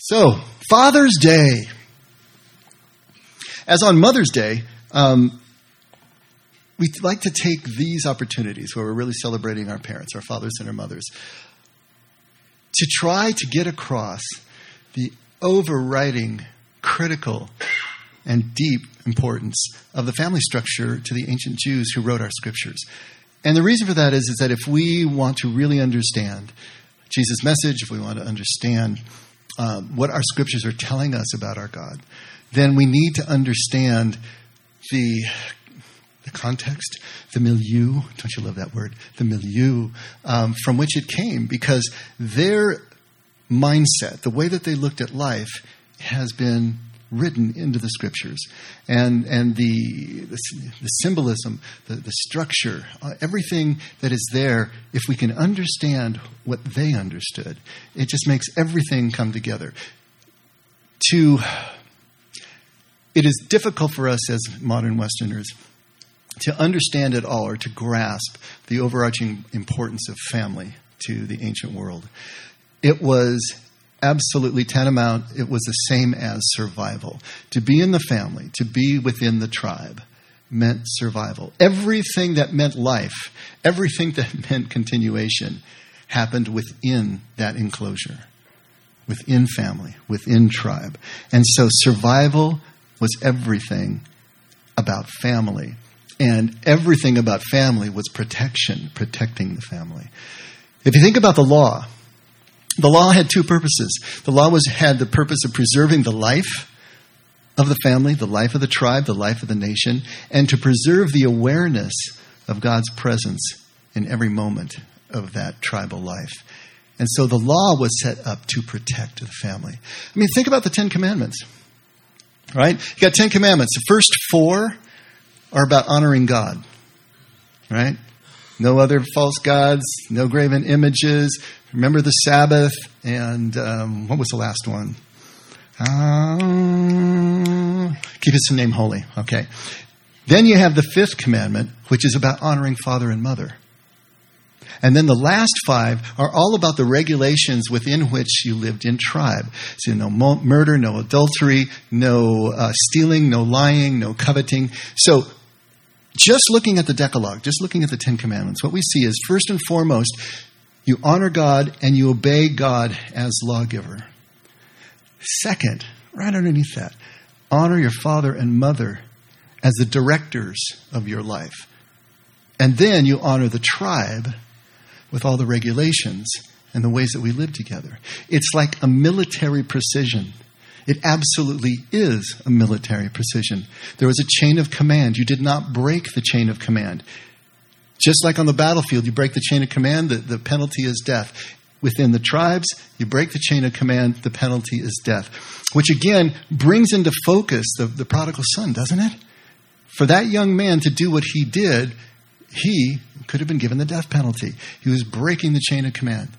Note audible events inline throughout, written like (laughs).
So, Father's Day. As on Mother's Day, um, we like to take these opportunities where we're really celebrating our parents, our fathers and our mothers, to try to get across the overriding, critical, and deep importance of the family structure to the ancient Jews who wrote our scriptures. And the reason for that is, is that if we want to really understand Jesus' message, if we want to understand um, what our scriptures are telling us about our God, then we need to understand the the context, the milieu. Don't you love that word? The milieu um, from which it came, because their mindset, the way that they looked at life, has been written into the scriptures, and and the the, the symbolism, the, the structure, uh, everything that is there. If we can understand what they understood, it just makes everything come together. To it is difficult for us as modern Westerners to understand it all or to grasp the overarching importance of family to the ancient world. It was absolutely tantamount, it was the same as survival. To be in the family, to be within the tribe, meant survival. Everything that meant life, everything that (laughs) meant continuation, happened within that enclosure, within family, within tribe. And so survival was everything about family. And everything about family was protection, protecting the family. If you think about the law, the law had two purposes. The law was, had the purpose of preserving the life of the family, the life of the tribe, the life of the nation, and to preserve the awareness of God's presence in every moment of that tribal life. And so the law was set up to protect the family. I mean, think about the Ten Commandments, right? You got Ten Commandments. The first four are about honoring God, right? No other false gods, no graven images. Remember the Sabbath, and um, what was the last one? Uh, keep his name holy. Okay. Then you have the fifth commandment, which is about honoring father and mother. And then the last five are all about the regulations within which you lived in tribe. So, no murder, no adultery, no uh, stealing, no lying, no coveting. So, just looking at the Decalogue, just looking at the Ten Commandments, what we see is first and foremost, you honor God and you obey God as lawgiver. Second, right underneath that, honor your father and mother as the directors of your life. And then you honor the tribe with all the regulations and the ways that we live together. It's like a military precision. It absolutely is a military precision. There was a chain of command. You did not break the chain of command. Just like on the battlefield, you break the chain of command, the, the penalty is death. Within the tribes, you break the chain of command, the penalty is death. Which again brings into focus the, the prodigal son, doesn't it? For that young man to do what he did, he could have been given the death penalty. He was breaking the chain of command.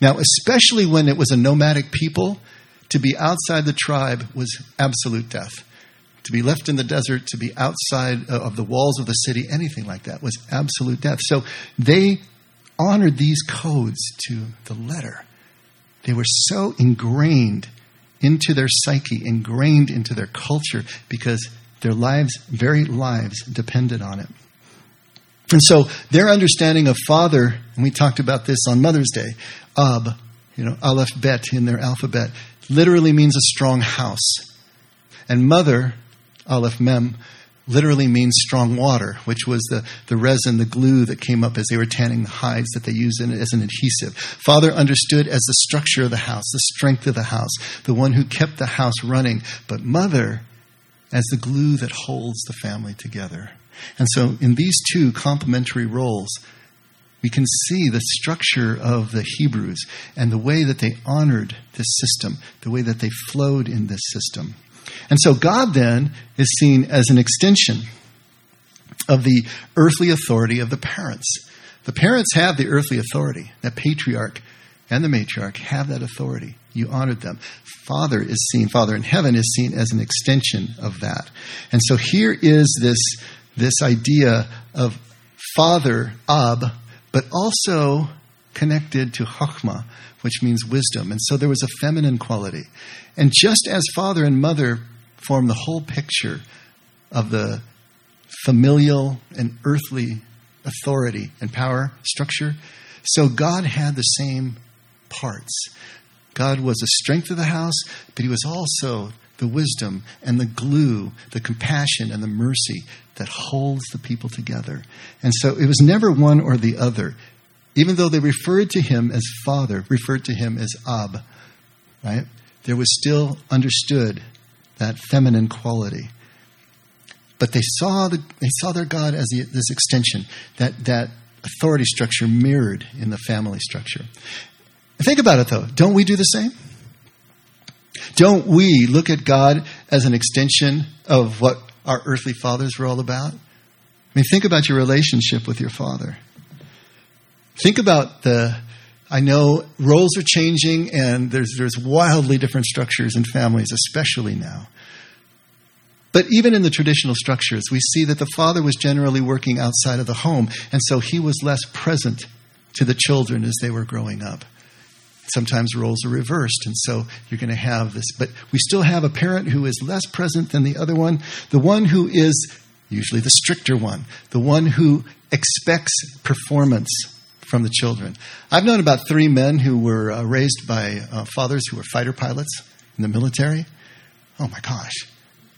Now, especially when it was a nomadic people, to be outside the tribe was absolute death. To be left in the desert, to be outside uh, of the walls of the city, anything like that was absolute death. So they honored these codes to the letter. They were so ingrained into their psyche, ingrained into their culture, because their lives, very lives, depended on it. And so their understanding of father, and we talked about this on Mother's Day, Ab, you know, Aleph Bet in their alphabet, literally means a strong house. And mother, Aleph Mem, literally means strong water, which was the, the resin, the glue that came up as they were tanning the hides that they used in, as an adhesive. Father understood as the structure of the house, the strength of the house, the one who kept the house running. But mother as the glue that holds the family together. And so, in these two complementary roles, we can see the structure of the Hebrews and the way that they honored this system, the way that they flowed in this system. And so God then is seen as an extension of the earthly authority of the parents. The parents have the earthly authority. That patriarch and the matriarch have that authority. You honored them. Father is seen, Father in heaven is seen as an extension of that. And so here is this, this idea of Father, Ab, but also connected to chokmah, which means wisdom. And so there was a feminine quality. And just as father and mother form the whole picture of the familial and earthly authority and power structure, so God had the same parts. God was the strength of the house, but he was also the wisdom and the glue, the compassion and the mercy that holds the people together. And so it was never one or the other. Even though they referred to him as father, referred to him as Ab, right? There was still understood that feminine quality. But they saw, the, they saw their God as the, this extension, that, that authority structure mirrored in the family structure. Think about it though. Don't we do the same? Don't we look at God as an extension of what our earthly fathers were all about? I mean, think about your relationship with your father. Think about the, I know roles are changing and there's, there's wildly different structures in families, especially now. But even in the traditional structures, we see that the father was generally working outside of the home, and so he was less present to the children as they were growing up. Sometimes roles are reversed, and so you're going to have this. But we still have a parent who is less present than the other one, the one who is usually the stricter one, the one who expects performance from the children. I've known about three men who were uh, raised by uh, fathers who were fighter pilots in the military. Oh my gosh.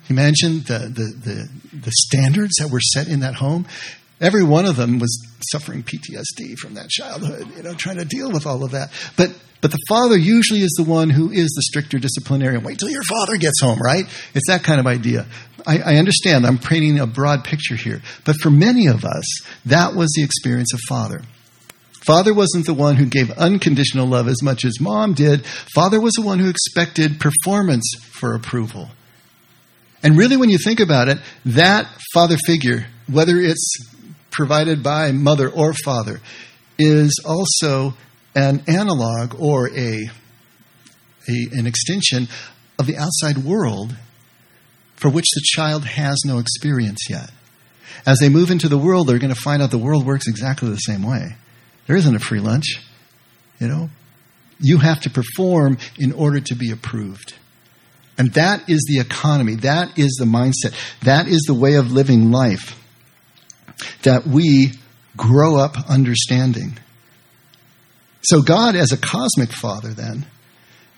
Imagine the, the, the, the standards that were set in that home. Every one of them was suffering PTSD from that childhood, you know, trying to deal with all of that. But but the father usually is the one who is the stricter disciplinarian. Wait till your father gets home, right? It's that kind of idea. I, I, understand I'm painting a broad picture here. But for many of us, that was the experience of father. Father wasn't the one who gave unconditional love as much as mom did. Father was the one who expected performance for approval. And really, when you think about it, that father figure, whether it's provided by mother or father, is also an analog or a, a, an extension of the outside world for which the child has no experience yet. As they move into the world, they're going to find out the world works exactly the same way. There isn't a free lunch, you know. You have to perform in order to be approved. And that is the economy. That is the mindset. That is the way of living life that we grow up understanding. So, God, as a cosmic father, then,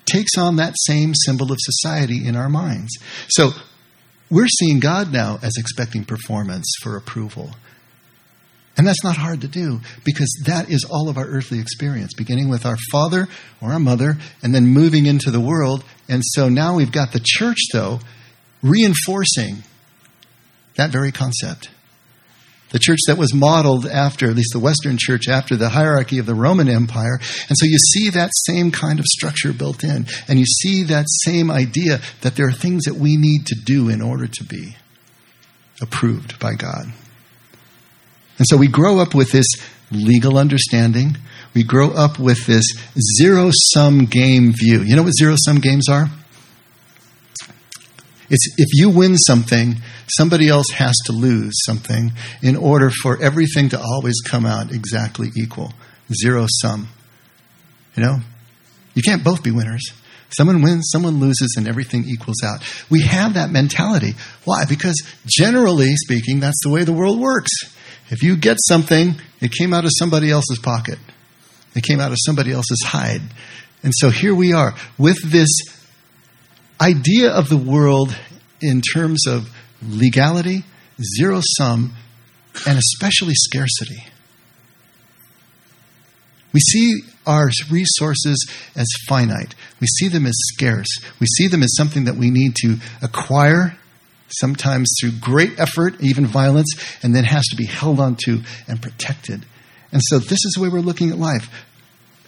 takes on that same symbol of society in our minds. So, we're seeing God now as expecting performance for approval. And that's not hard to do because that is all of our earthly experience, beginning with our father or our mother and then moving into the world. And so now we've got the church, though, reinforcing that very concept the church that was modeled after, at least the Western church, after the hierarchy of the Roman Empire. And so you see that same kind of structure built in, and you see that same idea that there are things that we need to do in order to be approved by God. And so we grow up with this legal understanding. We grow up with this zero sum game view. You know what zero sum games are? It's if you win something, somebody else has to lose something in order for everything to always come out exactly equal. Zero sum. You know? You can't both be winners. Someone wins, someone loses, and everything equals out. We have that mentality. Why? Because generally speaking, that's the way the world works. If you get something, it came out of somebody else's pocket, it came out of somebody else's hide. And so here we are with this idea of the world in terms of legality, zero sum, and especially scarcity. We see our resources as finite. We see them as scarce. We see them as something that we need to acquire, sometimes through great effort, even violence, and then has to be held onto and protected. And so this is the way we're looking at life.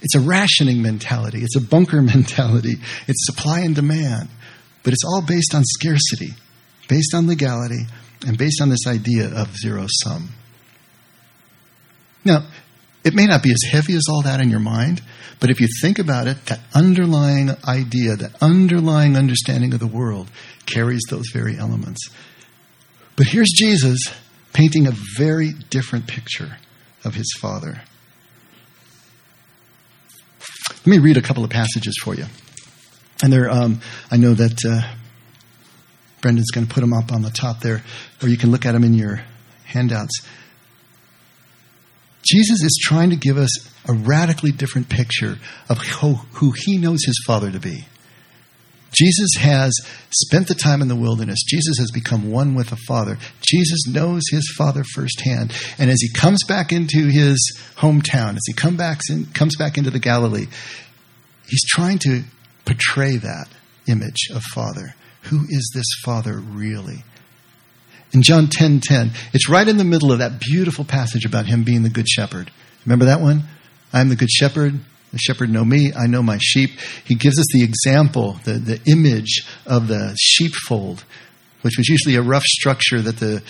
It's a rationing mentality, it's a bunker (laughs) mentality, it's supply and demand. But it's all based on scarcity, based on legality, and based on this idea of zero sum. Now, it may not be as heavy as all that in your mind, but if you think about it, that underlying idea, that underlying understanding of the world carries those very elements. But here's Jesus painting a very different picture of his Father. Let me read a couple of passages for you. And there, um, I know that uh, Brendan's going to put them up on the top there, or you can look at them in your handouts. Jesus is trying to give us a radically different picture of who, who he knows his Father to be. Jesus has spent the time in the wilderness. Jesus has become one with the Father. Jesus knows his Father firsthand. And as he comes back into his hometown, as he come back in, comes back into the Galilee, he's trying to portray that image of Father. Who is this Father really? In John 10:10, 10, 10, it's right in the middle of that beautiful passage about him being the good shepherd. Remember that one? I am the good shepherd. The shepherd know me, I know my sheep. He gives us the example, the, the image of the sheepfold, which was usually a rough structure that the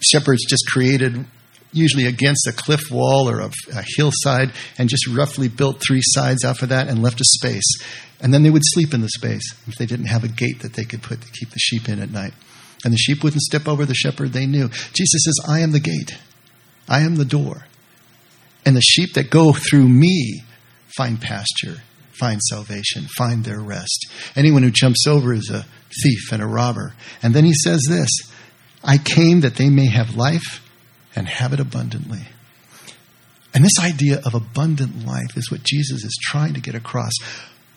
shepherds just created, usually against a cliff wall or a, a hillside, and just roughly built three sides off of that and left a space. And then they would sleep in the space if they didn't have a gate that they could put to keep the sheep in at night. And the sheep wouldn't step over the shepherd, they knew. Jesus says, I am the gate, I am the door. And the sheep that go through me find pasture, find salvation, find their rest. Anyone who jumps over is a thief and a robber. And then he says this I came that they may have life and have it abundantly. And this idea of abundant life is what Jesus is trying to get across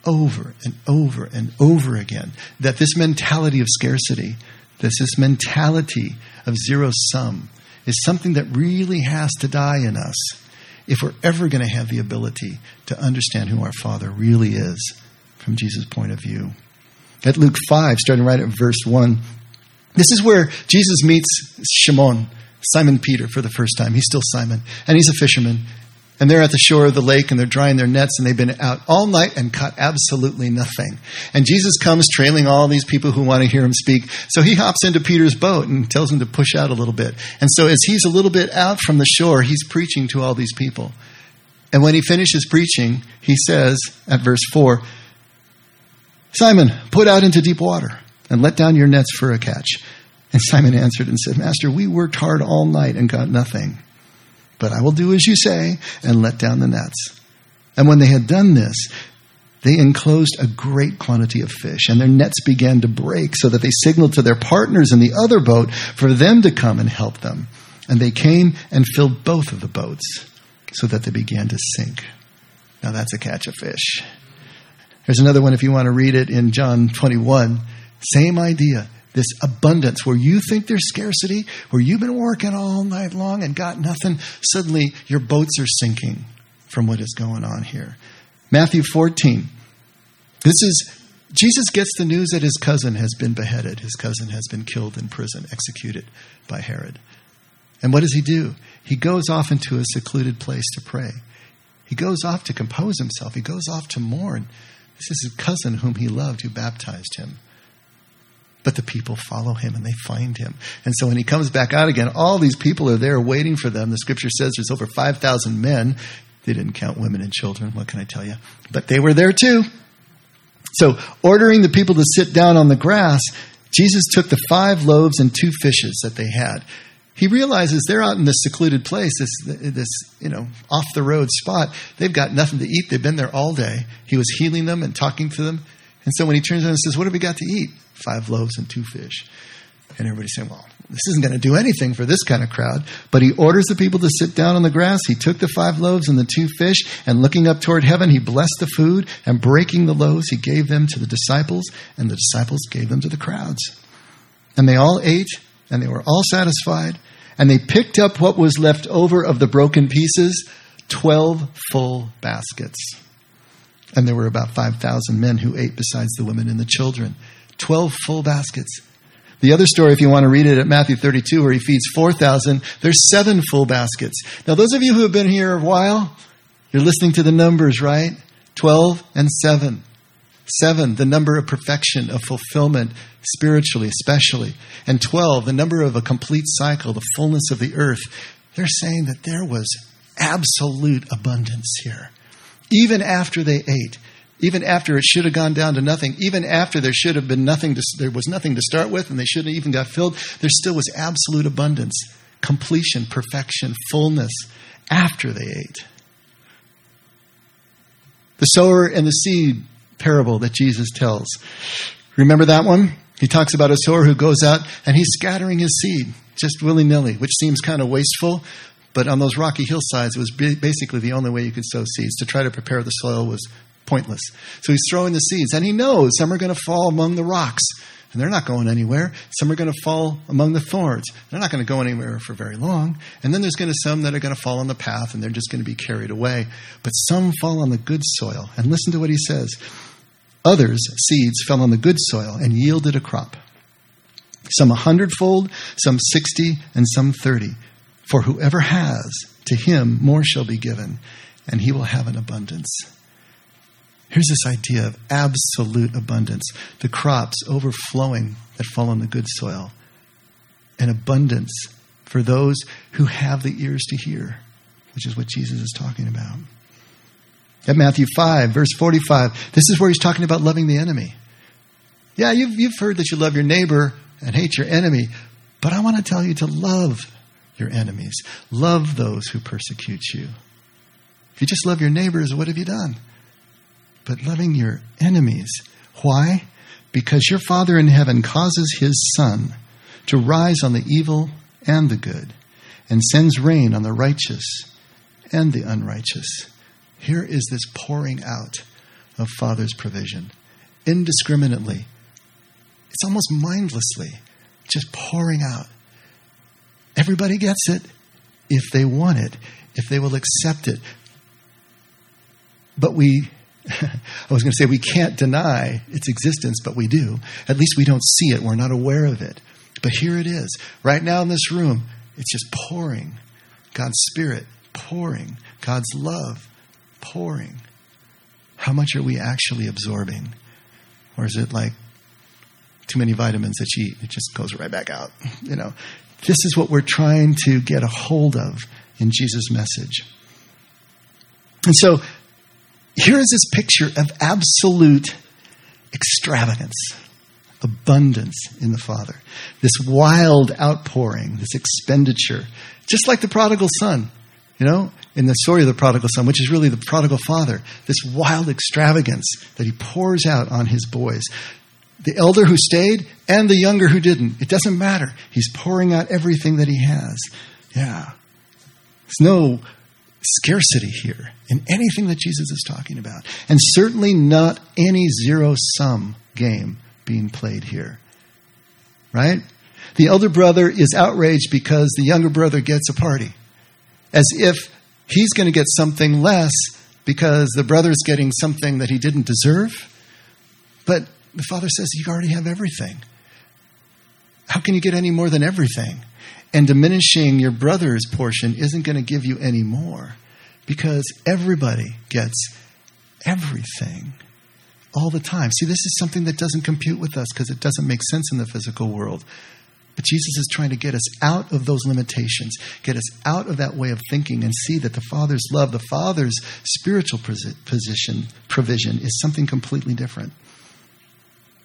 over and over and over again. That this mentality of scarcity, this, this mentality of zero sum, is something that really has to die in us if we're ever going to have the ability to understand who our Father really is from Jesus' point of view. At Luke 5, starting right at verse 1, this is where Jesus meets Shimon, Simon Peter, for the first time. He's still Simon, and he's a fisherman. And they're at the shore of the lake and they're drying their nets and they've been out all night and caught absolutely nothing. And Jesus comes trailing all these people who want to hear him speak. So he hops into Peter's boat and tells him to push out a little bit. And so as he's a little bit out from the shore, he's preaching to all these people. And when he finishes preaching, he says at verse 4 Simon, put out into deep water and let down your nets for a catch. And Simon answered and said, Master, we worked hard all night and got nothing. But I will do as you say and let down the nets. And when they had done this, they enclosed a great quantity of fish, and their nets began to break, so that they signaled to their partners in the other boat for them to come and help them. And they came and filled both of the boats, so that they began to sink. Now that's a catch of fish. There's another one if you want to read it in John 21. Same idea this abundance where you think there's scarcity, where you've been working all night long and got nothing, suddenly your boats are sinking from what is going on here. Matthew 14. This is Jesus gets the news that his cousin has been beheaded. His cousin has been killed in prison, executed by Herod. And what does he do? He goes off into a secluded place to pray. He goes off to compose himself. He goes off to mourn. This is his cousin whom he loved who baptized him. But the people follow him and they find him. And so when he comes back out again, all these people are there waiting for them. The scripture says there's over 5,000 men. They didn't count women and children. What can I tell you? But they were there too. So, ordering the people to sit down on the grass, Jesus took the five loaves and two fishes that they had. He realizes they're out in this secluded place, this, this you know, off the road spot. They've got nothing to eat. They've been there all day. He was healing them and talking to them. And so when he turns around and says, What have we got to eat? Five loaves and two fish. And everybody's saying, well, this isn't going to do anything for this kind of crowd. But he orders the people to sit down on the grass. He took the five loaves and the two fish, and looking up toward heaven, he blessed the food, and breaking the loaves, he gave them to the disciples, and the disciples gave them to the crowds. And they all ate, and they were all satisfied, and they picked up what was left over of the broken pieces 12 full baskets. And there were about 5,000 men who ate besides the women and the children. 12 full baskets. The other story, if you want to read it at Matthew 32, where he feeds 4,000, there's seven full baskets. Now, those of you who have been here a while, you're listening to the numbers, right? 12 and 7. 7, the number of perfection, of fulfillment, spiritually, especially. And 12, the number of a complete cycle, the fullness of the earth. They're saying that there was absolute abundance here. Even after they ate, even after it should have gone down to nothing, even after there should have been nothing, to, there was nothing to start with, and they shouldn't have even got filled, there still was absolute abundance, completion, perfection, fullness after they ate. The sower and the seed parable that Jesus tells. Remember that one? He talks about a sower who goes out and he's scattering his seed just willy nilly, which seems kind of wasteful. But on those rocky hillsides, it was basically the only way you could sow seeds. To try to prepare the soil was pointless. So he's throwing the seeds, and he knows some are going to fall among the rocks, and they're not going anywhere. Some are going to fall among the thorns. They're not going to go anywhere for very long. And then there's going to some that are going to fall on the path, and they're just going to be carried away. But some fall on the good soil. And listen to what he says. Others, seeds, fell on the good soil and yielded a crop. Some a hundredfold, some sixty, and some thirty. For whoever has, to him more shall be given, and he will have an abundance. Here's this idea of absolute abundance the crops overflowing that fall on the good soil, and abundance for those who have the ears to hear, which is what Jesus is talking about. At Matthew 5, verse 45, this is where he's talking about loving the enemy. Yeah, you've, you've heard that you love your neighbor and hate your enemy, but I want to tell you to love your enemies. Love those who persecute you. If you just love your neighbors, what have you done? But loving your enemies. Why? Because your Father in heaven causes his sun to rise on the evil and the good, and sends rain on the righteous and the unrighteous. Here is this pouring out of Father's provision indiscriminately. It's almost mindlessly, just pouring out. Everybody gets it if they want it, if they will accept it. But we, (laughs) I was going to say, we can't deny its existence, but we do. At least we don't see it, we're not aware of it. But here it is. Right now in this room, it's just pouring. God's Spirit pouring. God's love pouring. How much are we actually absorbing? Or is it like too many vitamins that you eat? It just goes right back out. (laughs) You know, this is what we're trying to get a hold of in Jesus' message. And so here is this picture of absolute extravagance, abundance in the Father. This wild outpouring, this expenditure, just like the prodigal son, you know, in the story of the prodigal son, which is really the prodigal father, this wild extravagance that he pours out on his boys the elder who stayed and the younger who didn't. It doesn't matter. He's pouring out everything that he has. Yeah. There's no scarcity here in anything that Jesus is talking about. And certainly not any zero sum game being played here. Right? The elder brother is outraged because the younger brother gets a party. As if he's going to get something less because the brother's getting something that he didn't deserve. But the Father says, You already have everything. How can you get any more than everything? And diminishing your brother's portion isn't going to give you any more because everybody gets everything all the time. See, this is something that doesn't compute with us because it doesn't make sense in the physical world. But Jesus is trying to get us out of those limitations, get us out of that way of thinking, and see that the Father's love, the Father's spiritual position, provision is something completely different.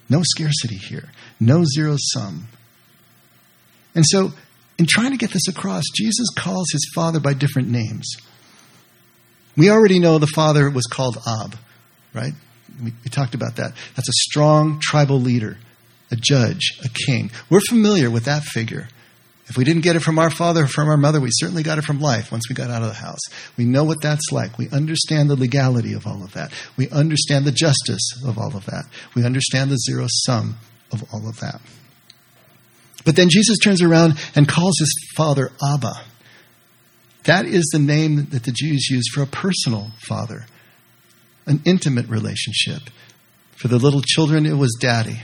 No scarcity here, no zero sum. And so, in trying to get this across, Jesus calls his father by different names. We already know the father was called Ab, right? We, we, talked about that. That's a strong tribal leader, a judge, a king. We're familiar with that figure. If we didn't get it from our father or from our mother, we certainly got it from life once we got out of the house. We know what that's like. We understand the legality of all of that. We understand the justice of all of that. We understand the zero sum of all of that. But then Jesus turns around and calls his father Abba. That is the name that the Jews use for a personal father, an intimate relationship. For the little children, it was daddy,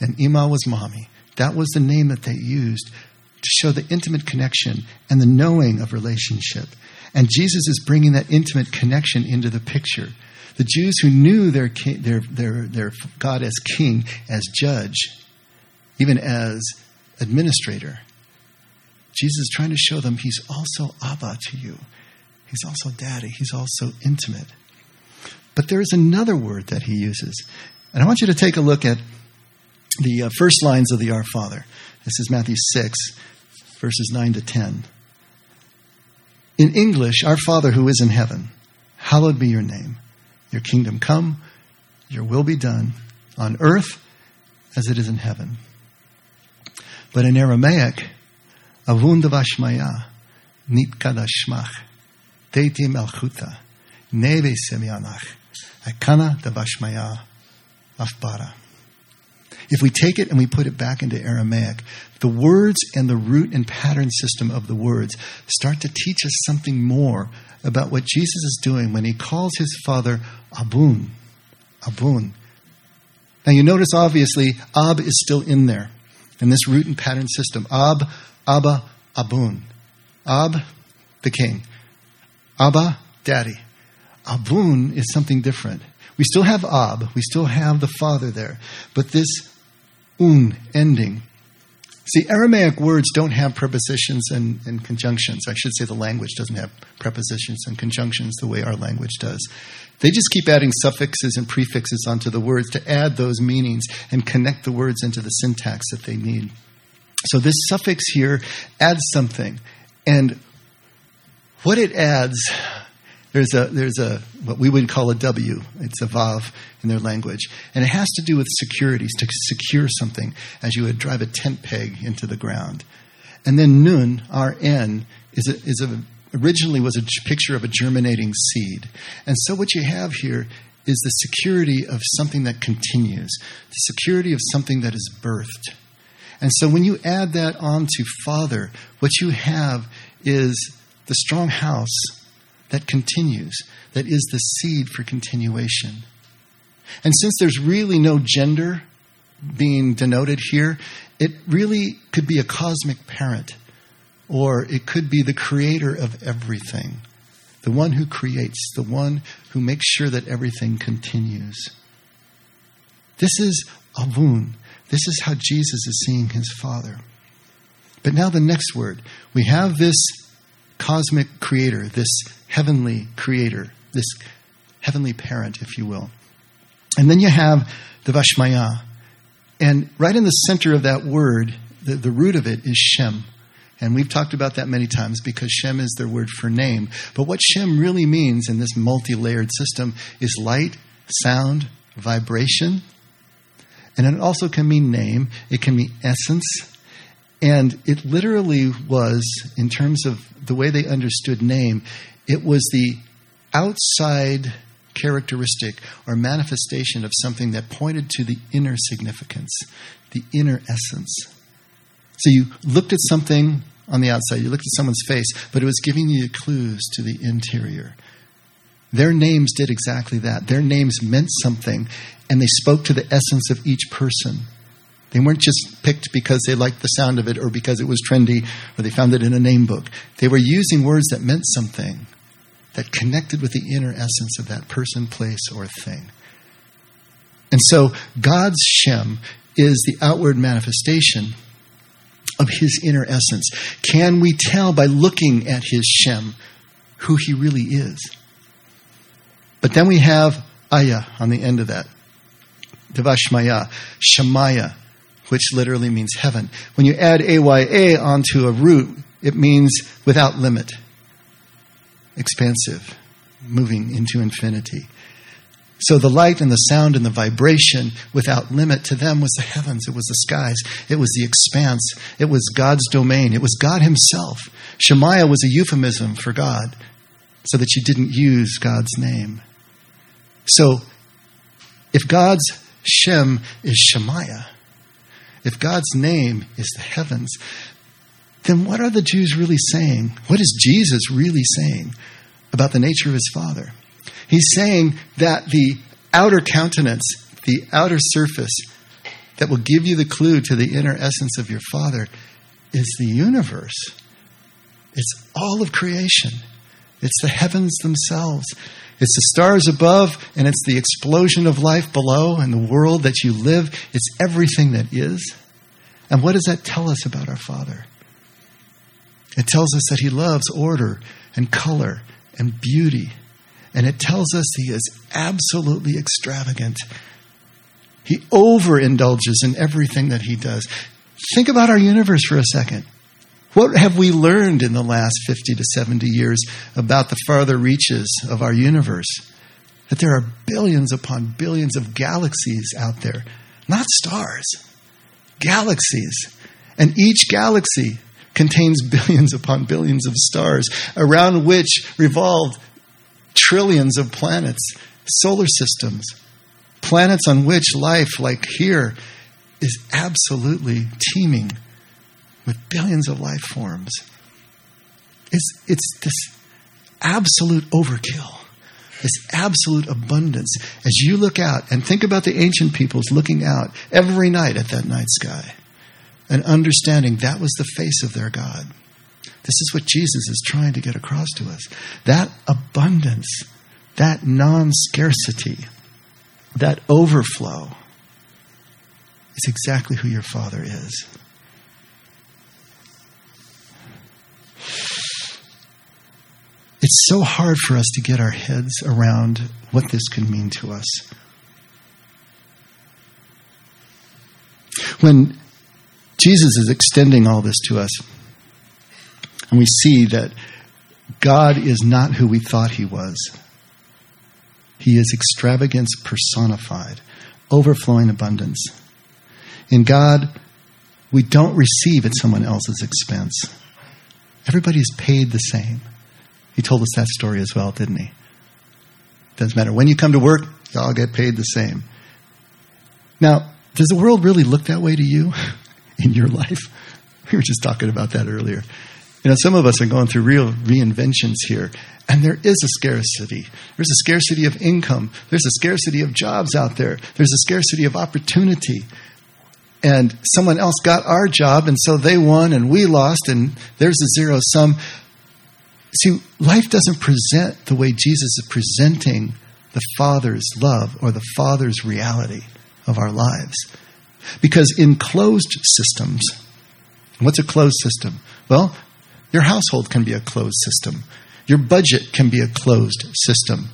and Ima was mommy. That was the name that they used to show the intimate connection and the knowing of relationship. And Jesus is bringing that intimate connection into the picture. The Jews who knew their, king, their, their, their God as king, as judge, even as administrator, Jesus is trying to show them he's also Abba to you. He's also daddy. He's also intimate. But there is another word that he uses. And I want you to take a look at the uh, first lines of the Our Father. This is Matthew 6, verses 9 to 10. In English, Our Father who is in heaven, hallowed be your name. Your kingdom come, your will be done on earth as it is in heaven. But in Aramaic, avun davashmaya, nit kadashmach, deiti melchuta, neve semyanach, akana davashmaya, afbara. If we take it and we put it back into Aramaic, the words and the root and pattern system of the words start to teach us something more about what Jesus is doing when he calls his father Abun. Abun. Now you notice obviously Ab is still in there in this root and pattern system. Ab, Abba, Abun. Ab, the king. Abba, daddy. Abun is something different. We still have Ab, we still have the father there, but this un ending. See, Aramaic words don't have prepositions and, and, conjunctions. I should say the language doesn't have prepositions and conjunctions the way our language does. They just keep adding suffixes and prefixes onto the words to add those meanings and connect the words into the syntax that they need. So this suffix here adds something. And what it adds there's a there's a what we would call a W. It's a vav in their language, and it has to do with securities to secure something, as you would drive a tent peg into the ground. And then nun, R N, is a, is a originally was a picture of a germinating seed. And so what you have here is the security of something that continues, the security of something that is birthed. And so when you add that on to Father, what you have is the strong house that continues, that is the seed for continuation. And since there's really no gender being denoted here, it really could be a cosmic parent, or it could be the creator of everything, the one who creates, the one who makes sure that everything continues. This is Avun. This is how Jesus is seeing his Father. But now the next word. We have this cosmic creator, this heavenly creator, this heavenly parent, if you will. And then you have the Vashmaya. And right in the center of that word, the, the root of it is Shem. And we've talked about that many times because Shem is their word for name. But what Shem really means in this multi layered system is light, sound, vibration. And it also can mean name, it can mean essence, and it literally was, in terms of the way they understood name, it was the outside characteristic or manifestation of something that pointed to the inner significance, the inner essence. So you looked at something on the outside, you looked at someone's face, but it was giving you clues to the interior. Their names did exactly that. Their names meant something, and they spoke to the essence of each person. They weren't just picked because they liked the sound of it or because it was trendy or they found it in a name book. They were using words that meant something, that connected with the inner essence of that person, place, or thing. And so God's Shem is the outward manifestation of his inner essence. Can we tell by looking at his Shem who he really is? But then we have Ayah on the end of that. Devashmaya, Shemaya, which literally means heaven. When you add AYA onto a root, it means without limit, expansive, moving into infinity. So the light and the sound and the vibration without limit to them was the heavens, it was the skies, it was the expanse, it was God's domain, it was God Himself. Shemaiah was a euphemism for God, so that you didn't use God's name. So if God's Shem is Shemaiah, if God's name is the heavens, then what are the Jews really saying? What is Jesus really saying about the nature of his Father? He's saying that the outer countenance, the outer surface that will give you the clue to the inner essence of your Father is the universe. It's all of creation. It's the heavens themselves. It's the stars above, and it's the explosion of life below, and the world that you live. It's everything that is. And what does that tell us about our Father? It tells us that He loves order and color and beauty. And it tells us He is absolutely extravagant. He overindulges in everything that He does. Think about our universe for a second. What have we learned in the last 50 to 70 years about the farther reaches of our universe? that there are billions upon billions of galaxies out there, not stars, galaxies. And each galaxy contains billions upon billions of stars around which revolve trillions of planets, solar systems, planets on which life, like here, is absolutely teeming with billions of life forms. It's, it's this absolute overkill, this absolute abundance. As you look out and think about the ancient peoples looking out every night at that night sky and understanding that was the face of their God. This is what Jesus is trying to get across to us. That abundance, that non scarcity, that overflow is exactly who your Father is. It's so hard for us to get our heads around what this can mean to us. When Jesus is extending all this to us, and we see that God is not who we thought he was. He is extravagance personified, overflowing abundance. In God, we don't receive at someone else's expense. Everybody's paid the same. He told us that story as well, didn't he? Doesn't matter. When you come to work, you all get paid the same. Now, does the world really look that way to you (laughs) in your life? (laughs) We were just talking about that earlier. You know, some of us are going through real reinventions here, and there is a scarcity. There's a scarcity of income. There's a scarcity of jobs out there. There's a scarcity of opportunity. And someone else got our job, and so they won, and we lost, and there's a zero sum. See, life doesn't present the way Jesus is presenting the Father's love or the Father's reality of our lives. Because in closed systems, what's a closed system? Well, your household can be a closed system. Your budget can be a closed system.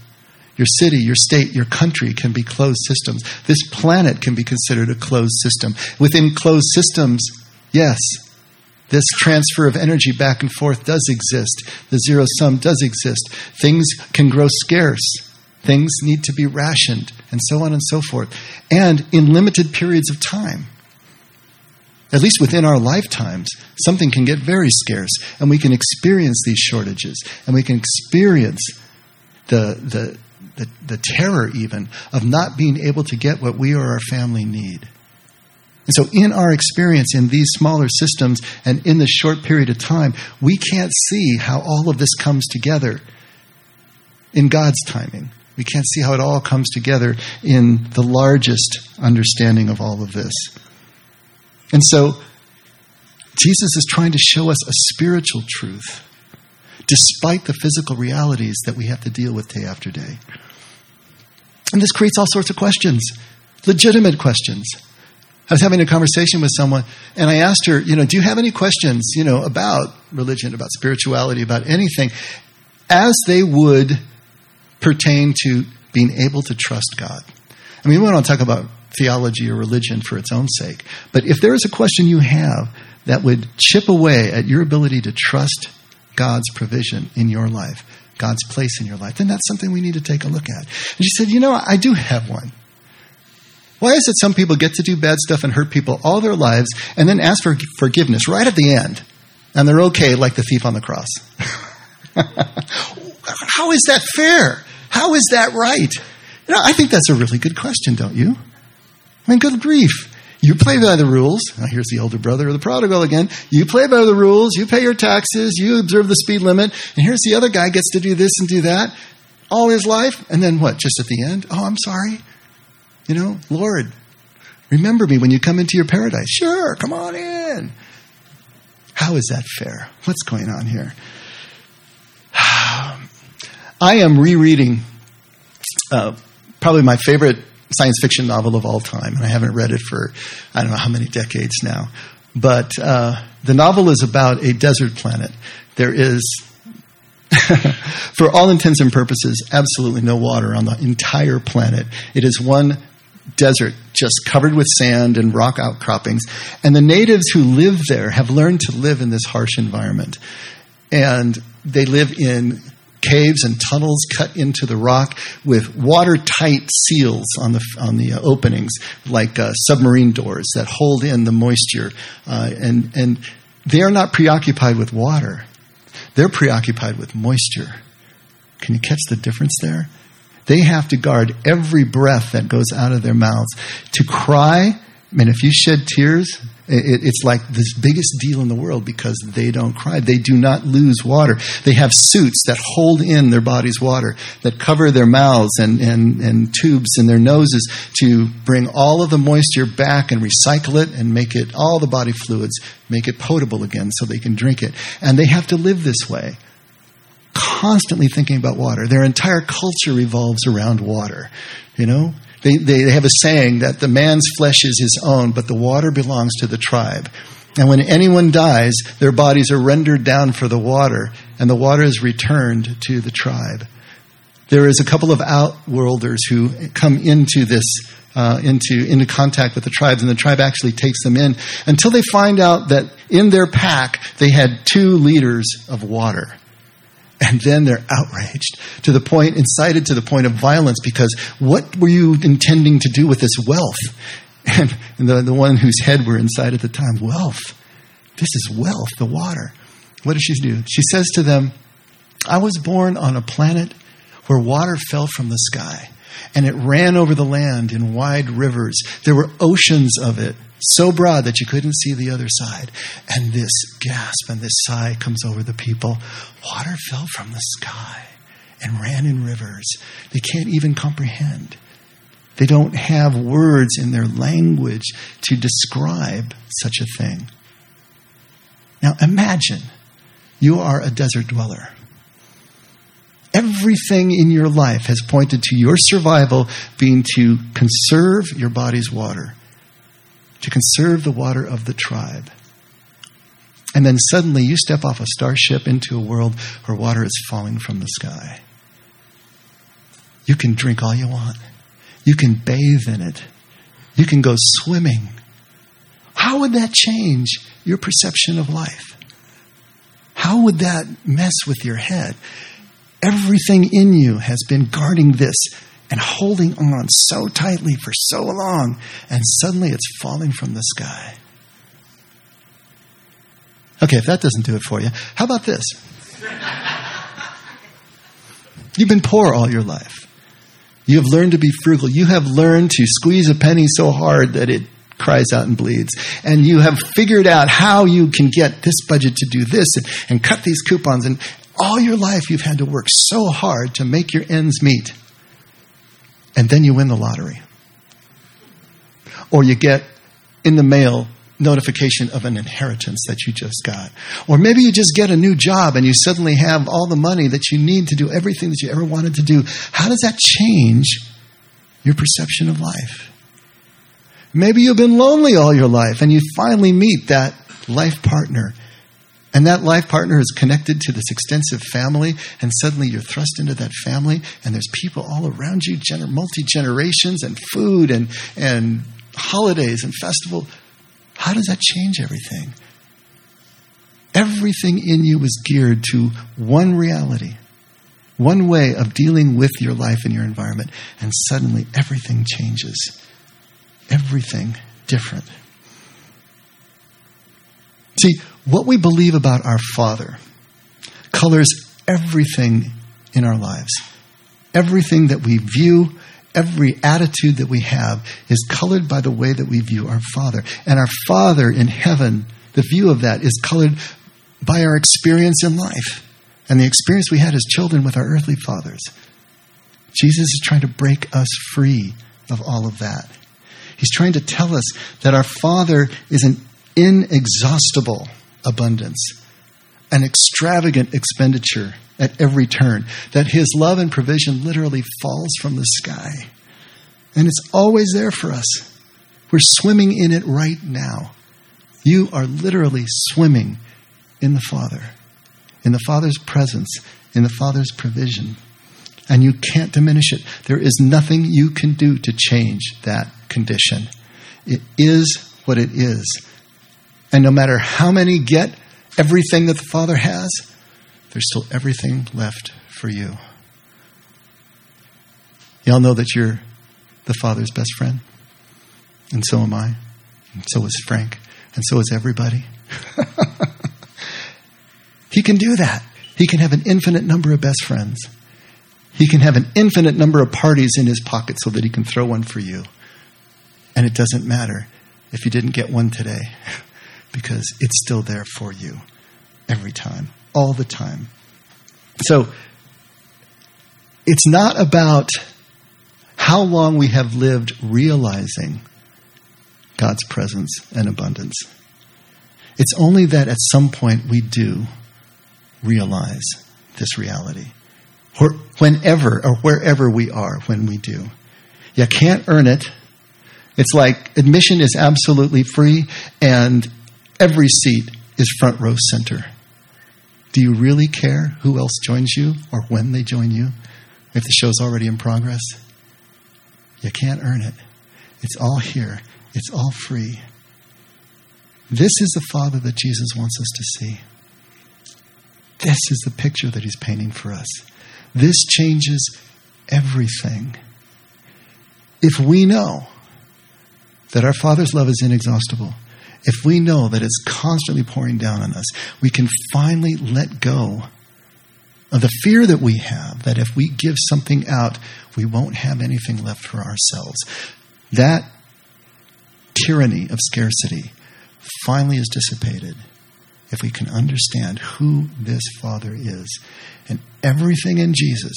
Your city, your state, your country can be closed systems. This planet can be considered a closed system. Within closed systems, yes, this transfer of energy back and forth does exist. The zero sum does exist. Things can grow scarce. Things need to be rationed, and so on and so forth. And in limited periods of time. At least within our lifetimes, something can get very scarce, and we can experience these shortages, and we can experience the, the, the, the terror, even, of not being able to get what we or our family need. And so, in our experience in these smaller systems and in this short period of time, we can't see how all of this comes together in God's timing. We can't see how it all comes together in the largest understanding of all of this. And so, Jesus is trying to show us a spiritual truth, despite the physical realities that we have to deal with day after day. And this creates all sorts of questions, legitimate questions. I was having a conversation with someone, and I asked her, you know, do you have any questions, you know, about religion, about spirituality, about anything, as they would pertain to being able to trust God? I mean, we don't talk about theology or religion for its own sake, but if there is a question you have that would chip away at your ability to trust God's provision in your life, God's place in your life, then that's something we need to take a look at. And she said, You know, I do have one. Why is it some people get to do bad stuff and hurt people all their lives and then ask for forgiveness right at the end and they're okay like the thief on the cross? (laughs) How is that fair? How is that right? You know, I think that's a really good question, don't you? I mean, good grief. You play by the rules. Now, here's the older brother of the prodigal again. You play by the rules. You pay your taxes. You observe the speed limit. And here's the other guy gets to do this and do that all his life. And then what? Just at the end? Oh, I'm sorry. You know, Lord, remember me when you come into your paradise. Sure, come on in. How is that fair? What's going on here? (sighs) I am rereading uh, probably my favorite science fiction novel of all time, and I haven't read it for I don't know how many decades now. But uh, the novel is about a desert planet. There is, (laughs) for all intents and purposes, absolutely no water on the entire planet. It is one desert just covered with sand and rock outcroppings. And the natives who live there have learned to live in this harsh environment. And they live in caves and tunnels cut into the rock with watertight seals on the on the uh, openings, like uh, submarine doors that hold in the moisture. Uh, and and they are not preoccupied with water; they're preoccupied with moisture. Can you catch the difference there? They have to guard every breath that goes out of their mouths. To cry, I mean, if you shed tears, it's like this biggest deal in the world because they don't cry. They do not lose water. They have suits that hold in their body's water, that cover their mouths and, and, and tubes in their noses to bring all of the moisture back and recycle it and make it, all the body fluids, make it potable again so they can drink it. And they have to live this way constantly thinking about water. Their entire culture revolves around water. You know, they, they have a saying that the man's flesh is his own, but the water belongs to the tribe. And when anyone dies, their bodies are rendered down for the water, and the water is returned to the tribe. There is a couple of outworlders who come into this, uh, into, into contact with the tribes, and the tribe actually takes them in until they find out that in their pack they had two liters of water. And then they're outraged to the point, incited to the point of violence because what were you intending to do with this wealth? (laughs) And the, the one whose head were inside at the time, wealth. This is wealth, the water. What does she do? She says to them, I was born on a planet where water fell from the sky and it ran over the land in wide rivers. There were oceans of it so broad that you couldn't see the other side. And this gasp and this sigh comes over the people. Water fell from the sky and ran in rivers. They can't even comprehend. They don't have words in their language to describe such a thing. Now imagine you are a desert dweller. Everything in your life has pointed to your survival being to conserve your body's water to conserve the water of the tribe. And then suddenly you step off a starship into a world where water is falling from the sky. You can drink all you want. You can bathe in it. You can go swimming. How would that change your perception of life? How would that mess with your head? Everything in you has been guarding this and holding on so tightly for so long, and suddenly it's falling from the sky. Okay, if that doesn't do it for you, how about this? You've been poor all your life. You have learned to be frugal. You have learned to squeeze a penny so hard that it cries out and bleeds. And you have figured out how you can get this budget to do this and, and cut these coupons. And all your life you've had to work so hard to make your ends meet and then you win the lottery. Or you get in the mail notification of an inheritance that you just got. Or maybe you just get a new job and you suddenly have all the money that you need to do everything that you ever wanted to do. How does that change your perception of life? Maybe you've been lonely all your life and you finally meet that life partner and that life partner is connected to this extensive family, and suddenly you're thrust into that family, and there's people all around you, gener- multi generations, and food, and, and holidays, and festival. How does that change everything? Everything in you is geared to one reality, one way of dealing with your life and your environment, and suddenly everything changes. Everything different. See, what we believe about our Father colors everything in our lives. Everything that we view, every attitude that we have is colored by the way that we view our Father. And our Father in heaven, the view of that is colored by our experience in life and the experience we had as children with our earthly fathers. Jesus is trying to break us free of all of that. He's trying to tell us that our Father is an inexhaustible abundance, an extravagant expenditure at every turn, that His love and provision literally falls from the sky. And it's always there for us. We're swimming in it right now. You are literally swimming in the Father, in the Father's presence, in the Father's provision. And you can't diminish it. There is nothing you can do to change that condition. It is what it is. And no matter how many get everything that the Father has, there's still everything left for you. Y'all know that you're the Father's best friend. And so am I. And so is Frank. And so is everybody. (laughs) he can do that. He can have an infinite number of best friends. He can have an infinite number of parties in his pocket so that he can throw one for you. And it doesn't matter if you didn't get one today (laughs) because it's still there for you every time, all the time. So it's not about how long we have lived realizing God's presence and abundance. It's only that at some point we do realize this reality. Whenever or wherever we are when we do. You can't earn it. It's like admission is absolutely free and every seat is front row center. Do you really care who else joins you or when they join you if the show's already in progress? You can't earn it. It's all here, it's all free. This is the Father that Jesus wants us to see. This is the picture that he's painting for us. This changes everything. If we know that our Father's love is inexhaustible, if we know that it's constantly pouring down on us, we can finally let go of the fear that we have that if we give something out, we won't have anything left for ourselves. That tyranny of scarcity finally is dissipated if we can understand who this Father is. And everything in Jesus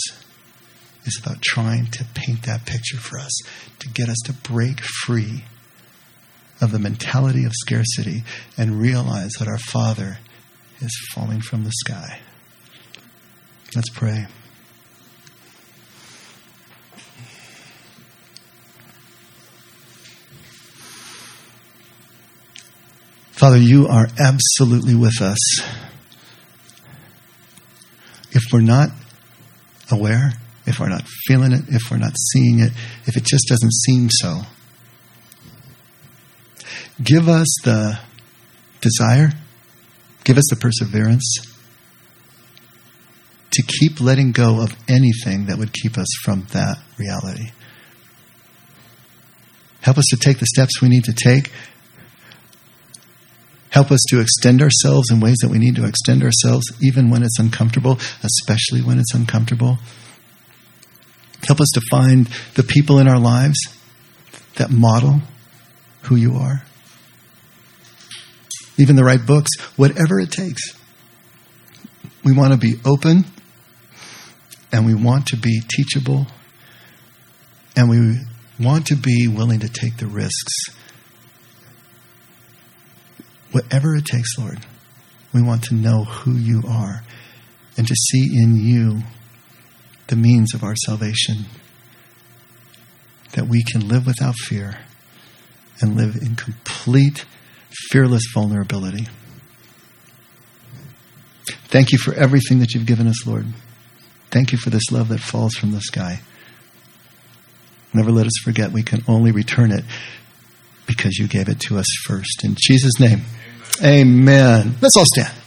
is about trying to paint that picture for us, to get us to break free of the mentality of scarcity and realize that our Father is falling from the sky. Let's pray. Father, you are absolutely with us. If we're not aware, if we're not feeling it, if we're not seeing it, if it just doesn't seem so, give us the desire, give us the perseverance to keep letting go of anything that would keep us from that reality. Help us to take the steps we need to take Help us to extend ourselves in ways that we need to extend ourselves, even when it's uncomfortable, especially when it's uncomfortable. Help us to find the people in our lives that model who you are. Even the right books, whatever it takes. We want to be open and we want to be teachable and we want to be willing to take the risks Whatever it takes, Lord, we want to know who you are and to see in you the means of our salvation. That we can live without fear and live in complete, fearless vulnerability. Thank you for everything that you've given us, Lord. Thank you for this love that falls from the sky. Never let us forget we can only return it because you gave it to us first. In Jesus' name. Amen. Let's all stand.